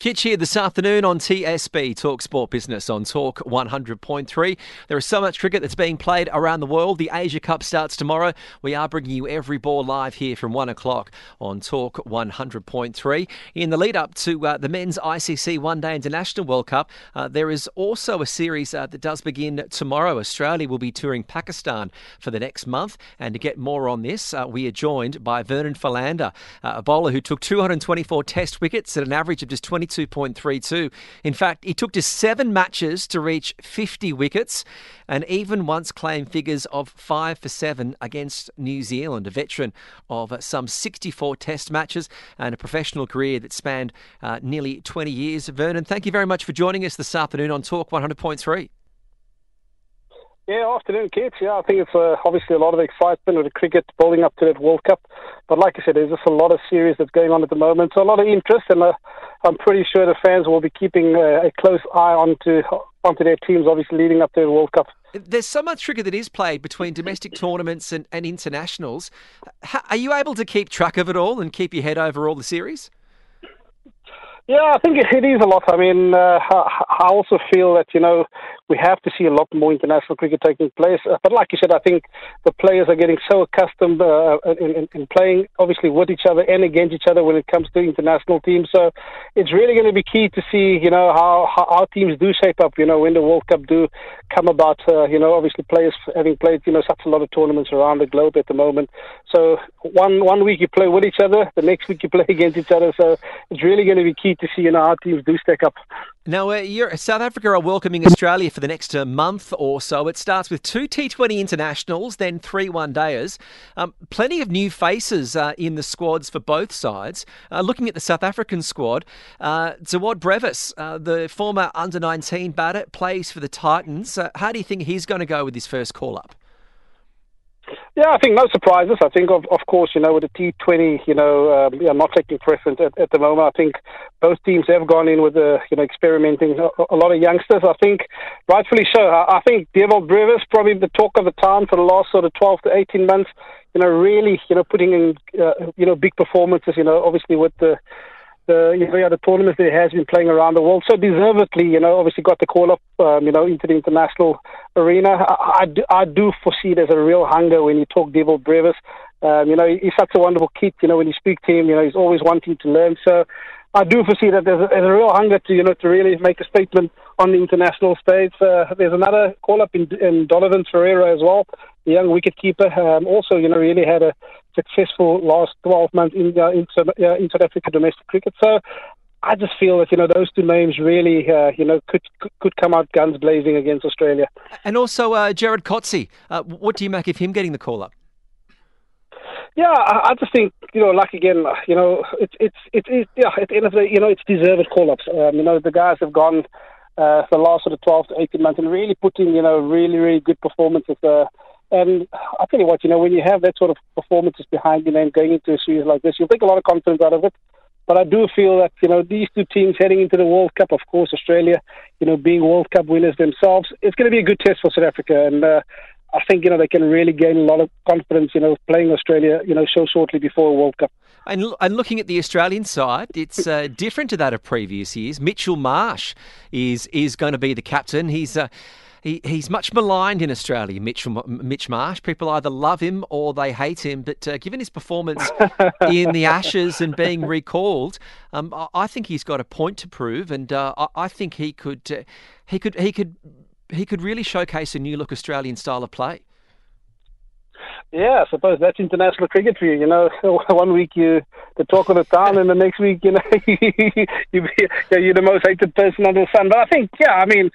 Kitch here this afternoon on TSB Talk Sport Business on Talk 100.3. There is so much cricket that's being played around the world. The Asia Cup starts tomorrow. We are bringing you every ball live here from 1 o'clock on Talk 100.3. In the lead up to uh, the men's ICC One Day International World Cup, uh, there is also a series uh, that does begin tomorrow. Australia will be touring Pakistan for the next month. And to get more on this, uh, we are joined by Vernon Philander, uh, a bowler who took 224 test wickets at an average of just 20. 22.32. In fact, he took just seven matches to reach 50 wickets and even once claimed figures of five for seven against New Zealand, a veteran of some 64 test matches and a professional career that spanned uh, nearly 20 years. Vernon, thank you very much for joining us this afternoon on Talk 100.3. Yeah, afternoon, Kitch. Yeah, I think it's uh, obviously a lot of excitement with the cricket building up to that World Cup. But like I said, there's just a lot of series that's going on at the moment, so a lot of interest, and uh, I'm pretty sure the fans will be keeping uh, a close eye onto onto their teams, obviously leading up to the World Cup. There's so much cricket that is played between domestic tournaments and, and internationals. How, are you able to keep track of it all and keep your head over all the series? Yeah, I think it is a lot. I mean, uh, I also feel that you know we have to see a lot more international cricket taking place. Uh, but like you said, I think the players are getting so accustomed uh, in, in, in, playing, obviously, with each other and against each other when it comes to international teams. So it's really going to be key to see, you know, how, how our teams do shape up, you know, when the World Cup do come about. Uh, you know, obviously, players having played, you know, such a lot of tournaments around the globe at the moment. So one one week you play with each other, the next week you play against each other. So it's really going to be key to see, you know, how teams do stack up. Now, uh, South Africa are welcoming Australia for the next uh, month or so. It starts with two T20 internationals, then three one dayers. Um, plenty of new faces uh, in the squads for both sides. Uh, looking at the South African squad, uh, Dewald Brevis, uh, the former under 19 batter, plays for the Titans. Uh, how do you think he's going to go with his first call up? Yeah, I think no surprises. I think, of of course, you know, with the T20, you know, um, yeah, not taking preference at, at the moment. I think both teams have gone in with the, you know, experimenting a, a lot of youngsters. I think, rightfully so. I, I think Dewald Brevis probably the talk of the town for the last sort of 12 to 18 months. You know, really, you know, putting in, uh, you know, big performances. You know, obviously with the the you know yeah, the tournaments that he has been playing around the world. So deservedly, you know, obviously got the call up, um, you know, into the international arena. I, I, do, I do foresee there's a real hunger when you talk Dewald Brevis. Um, you know, he's such a wonderful kid. You know, when you speak to him, you know, he's always wanting to learn. So I do foresee that there's a, there's a real hunger to you know to really make a statement on the international stage. Uh, there's another call up in, in Donovan Ferreira as well, the young wicketkeeper. Um, also, you know, really had a successful last 12 months in, uh, in, uh, in South Africa domestic cricket. So I just feel that you know those two names really uh, you know could could come out guns blazing against Australia. And also uh, Gerald Coetzee. Uh, what do you make of him getting the call up? Yeah, I, I just think you know, like again, you know, it's it's it's it, yeah. At the end of the you know, it's deserved call-ups. Um, you know, the guys have gone uh, for the last sort of 12 to 18 months and really put in, you know, really really good performances. Uh, and I tell you what, you know, when you have that sort of performances behind you and going into a series like this, you'll take a lot of confidence out of it. But I do feel that, you know, these two teams heading into the World Cup, of course, Australia, you know, being World Cup winners themselves, it's going to be a good test for South Africa. And uh, I think you know they can really gain a lot of confidence. You know, playing Australia, you know, so shortly before a World Cup. And, and looking at the Australian side, it's uh, different to that of previous years. Mitchell Marsh is is going to be the captain. He's uh, he, he's much maligned in Australia, Mitch, Mitch Marsh. People either love him or they hate him. But uh, given his performance in the Ashes and being recalled, um, I think he's got a point to prove, and uh, I, think he could uh, he could he could he could really showcase a new look Australian style of play. Yeah, I suppose that's international cricket for you. You know, one week you the talk of the town, and the next week, you know, you, you're the most hated person under the sun. But I think, yeah, I mean,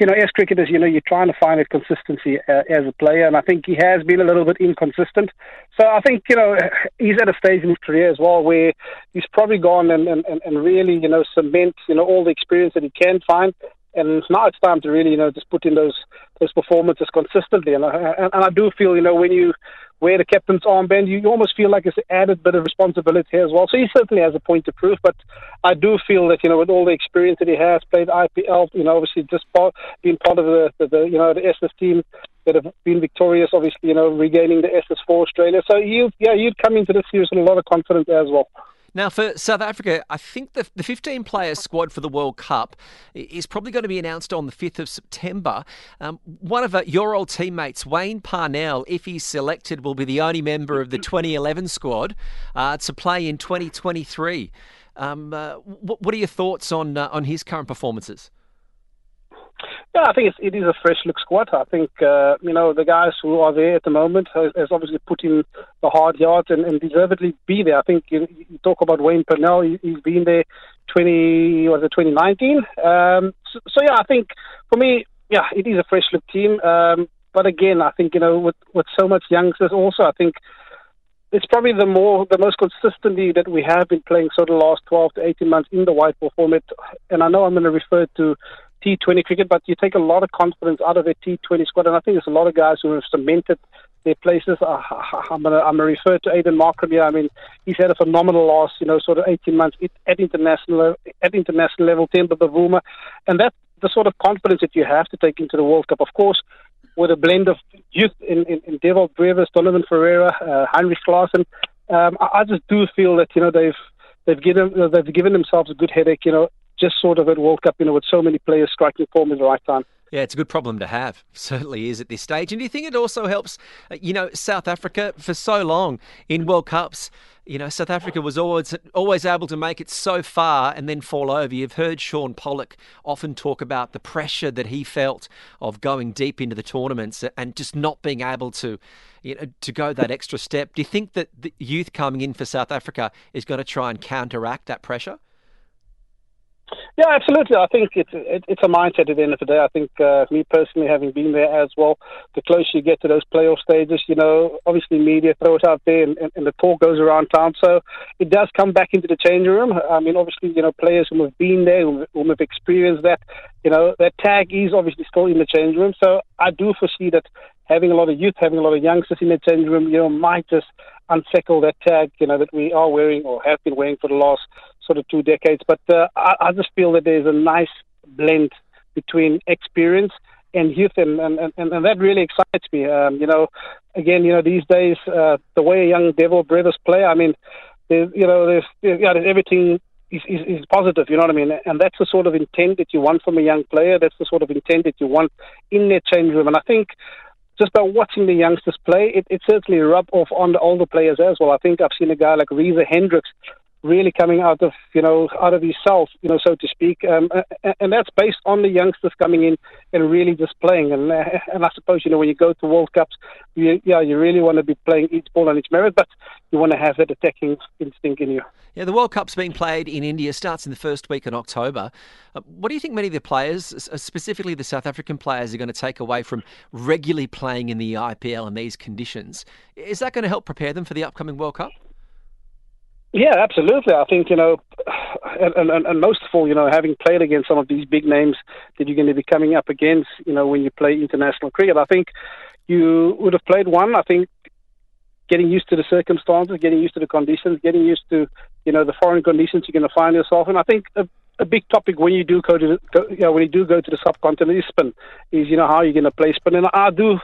you know, as cricketers, you know, you're trying to find a consistency uh, as a player, and I think he has been a little bit inconsistent. So I think, you know, he's at a stage in his career as well where he's probably gone and, and, and really, you know, cement, you know, all the experience that he can find. And now it's time to really, you know, just put in those those performances consistently. And I, and I do feel, you know, when you wear the captain's armband, you almost feel like it's an added bit of responsibility as well. So he certainly has a point to prove, but I do feel that, you know, with all the experience that he has, played IPL, you know, obviously just part, being part of the, the, the, you know, the Ashes team that have been victorious, obviously, you know, regaining the Ashes for Australia. So you, yeah, you'd come into this series with a lot of confidence as well. Now, for South Africa, I think the, the 15 player squad for the World Cup is probably going to be announced on the 5th of September. Um, one of uh, your old teammates, Wayne Parnell, if he's selected, will be the only member of the 2011 squad uh, to play in 2023. Um, uh, what, what, are your thoughts on, uh, on his current performances? Yeah, I think it's, it is a fresh look squad. I think uh, you know the guys who are there at the moment has, has obviously put in the hard yards and, and deservedly be there. I think you, you talk about Wayne Parnell; he, has been there twenty was it twenty nineteen. Um, so, so, yeah, I think for me, yeah, it is a fresh look team. Um, but again, I think you know with with so much youngsters, also I think it's probably the more the most consistently that we have been playing sort of the last 12 to 18 months in the white ball format. And I know I'm going to refer to T20 cricket, but you take a lot of confidence out of the T20 squad, and I think there's a lot of guys who have cemented their places. Uh, I'm going to refer to Aiden Markram here. I mean, he's had a phenomenal last, you know, sort of 18 months at international at international level. Temba Bavuma, and that's the sort of confidence that you have to take into the World Cup. Of course, with a blend of youth in, in, in Brevis, Donovan Ferreira, uh, Heinrich Klaasen, um, I, I just do feel that you know they've they've given they've given themselves a good headache. You know, just sort of at World Cup, you know, with so many players striking form at the right time. Yeah, it's a good problem to have. Certainly is at this stage. And do you think it also helps, uh, you know, South Africa for so long in World Cups? You know, South Africa was always always able to make it so far and then fall over. You've heard Shaun Pollock often talk about the pressure that he felt of going deep into the tournaments and just not being able to, you know, to go that extra step. Do you think that the youth coming in for South Africa is going to try and counteract that pressure? Yeah, absolutely. I think it's it, it's a mindset at the end of the day. I think uh, me personally, having been there as well, the closer you get to those playoff stages, you know, obviously media throws out there and, and, and the talk goes around town. So it does come back into the changing room. I mean, obviously, you know, players who have been there, who, who have experienced that, you know, that tag is obviously still in the changing room. So I do foresee that having a lot of youth, having a lot of youngsters in the changing room, you know, might just unsettle that tag, you know, that we are wearing or have been wearing for the last sort of two decades. But uh, I, I, just feel that there's a nice blend between experience and youth, and, and, and, and that really excites me. Um, you know, again, you know, these days, uh, the way young Dewald Brevis play, I mean, there's, you know, there's, there's, yeah, there's everything is, is, is positive, you know what I mean? And that's the sort of intent that you want from a young player. That's the sort of intent that you want in their change room. And I think just by watching the youngsters play, it, it certainly rub off on the older players as well. I think I've seen a guy like Reza Hendricks really coming out of you know out of his self, you know, so to speak, um, and that's based on the youngsters coming in and really just playing. And uh, and I suppose you know when you go to World Cups, you, yeah, you really want to be playing each ball on its merit, but you want to have that attacking instinct in you. Yeah, the World Cup's being played in India. Starts in the first week in October. Uh, what do you think many of the players, specifically the South African players, are going to take away from regularly playing in the IPL in these conditions? Is that going to help prepare them for the upcoming World Cup? Yeah, absolutely. I think you know, and, and, and most of all, you know, having played against some of these big names that you're going to be coming up against, you know, when you play international cricket, I think you would have played one. I think getting used to the circumstances, getting used to the conditions, getting used to you know the foreign conditions you're going to find yourself in. I think a big topic when you do go to the, you know, when you do go to the subcontinent is spin. Is you know how you're going to play spin, and I do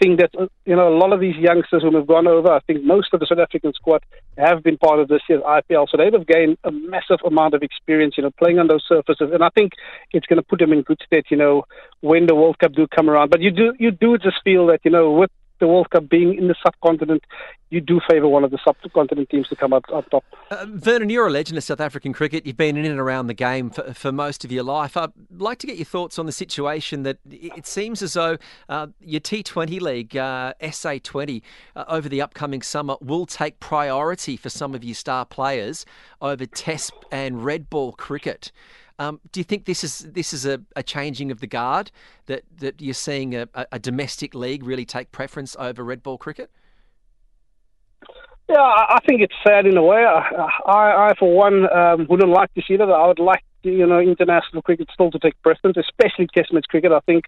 think that uh, you know a lot of these youngsters who have gone over. I think most of the South African squad have been part of this year's IPL, so they've gained a massive amount of experience. You know, playing on those surfaces, and I think it's going to put them in good stead. You know, when the World Cup do come around. But you do you do just feel that you know with the World Cup being in the subcontinent, you do favour one of the subcontinent teams to come up, up top. Uh, Vernon, you're a legend of South African cricket. You've been in and around the game for, for most of your life. I'd like to get your thoughts on the situation that it seems as though uh, your T20 league, uh, SA20, uh, over the upcoming summer will take priority for some of your star players over Test and red ball cricket. Um, do you think this is this is a, a, changing of the guard that, that you're seeing a, a, domestic league really take preference over red ball cricket? Yeah, I think it's sad in a way. I, I, I for one, um, wouldn't like to see that. I would like, you know, international cricket still to take preference, especially Test match cricket. I think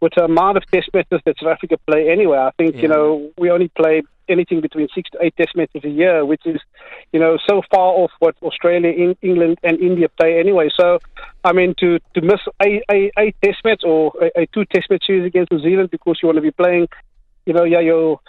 with the amount of Test matches that South Africa play anyway, I think yeah. you know we only play anything between six to eight Test matches a year, which is, you know, so far off what Australia, in, England, and India play anyway. So, I mean, to to miss a a, a Test match or a, a two Test match series against New Zealand because you want to be playing, you know, yeah, your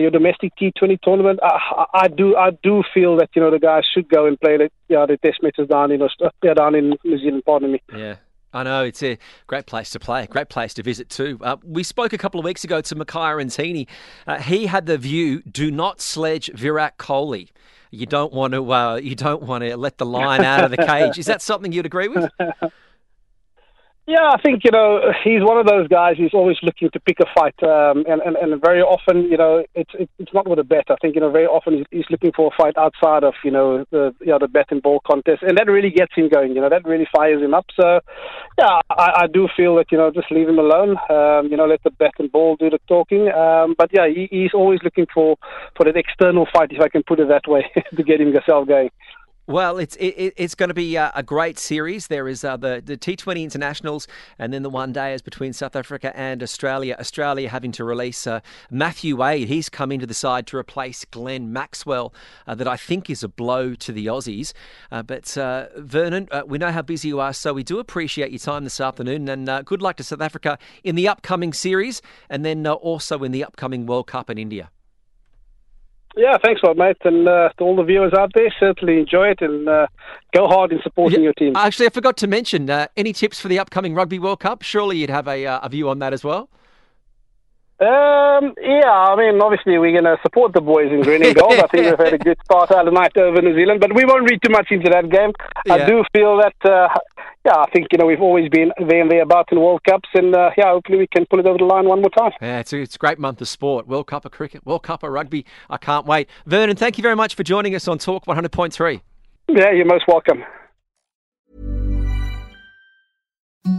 your domestic T20 tournament, I, I, do I do feel that you know the guys should go and play the yeah the Test matches down in Australia, down in New Zealand. Pardon me. Yeah. I know it's a great place to play, great place to visit too. Uh, we spoke a couple of weeks ago to Makhaya Ntini. Uh, he had the view: do not sledge Virat Kohli. You don't want to. Uh, you don't want to let the lion out of the cage. Is that something you'd agree with? Yeah, I think you know he's one of those guys who's always looking to pick a fight, um, and, and and very often you know it's it's not with a bet. I think you know very often he's, looking for a fight outside of you know the you know the bat and ball contest, and that really gets him going. You know that really fires him up. So yeah, I, I do feel that you know just leave him alone. Um, you know let the bat and ball do the talking. Um, but yeah, he, he's always looking for for that external fight, if I can put it that way, to get himself going. Well, it's it, it's going to be a, a great series. There is uh, the the T20 internationals, and then the one day is between South Africa and Australia. Australia having to release uh, Matthew Wade. He's come into the side to replace Glenn Maxwell. Uh, that I think is a blow to the Aussies. Uh, but uh, Vernon, uh, we know how busy you are, so we do appreciate your time this afternoon. And good luck to South Africa in the upcoming series, and then also in the upcoming World Cup in India. Yeah, thanks a lot, mate. And uh, to all the viewers out there, certainly enjoy it and uh, go hard in supporting yeah, your team. Actually, I forgot to mention uh, any tips for the upcoming Rugby World Cup? Surely you'd have a, uh, a view on that as well. Um, yeah, I mean, obviously we're going to support the boys in green and gold. I think they've had a good start out of the night over New Zealand, but we won't read too much into that game. Yeah. I do feel that, uh, yeah, I think, you know, we've always been there and thereabouts in World Cups, and uh, yeah, hopefully we can pull it over the line one more time. Yeah, it's a, it's a great month of sport. World Cup of cricket, World Cup of rugby. I can't wait. Vernon, thank you very much for joining us on Talk 100.3. Yeah, you're most welcome.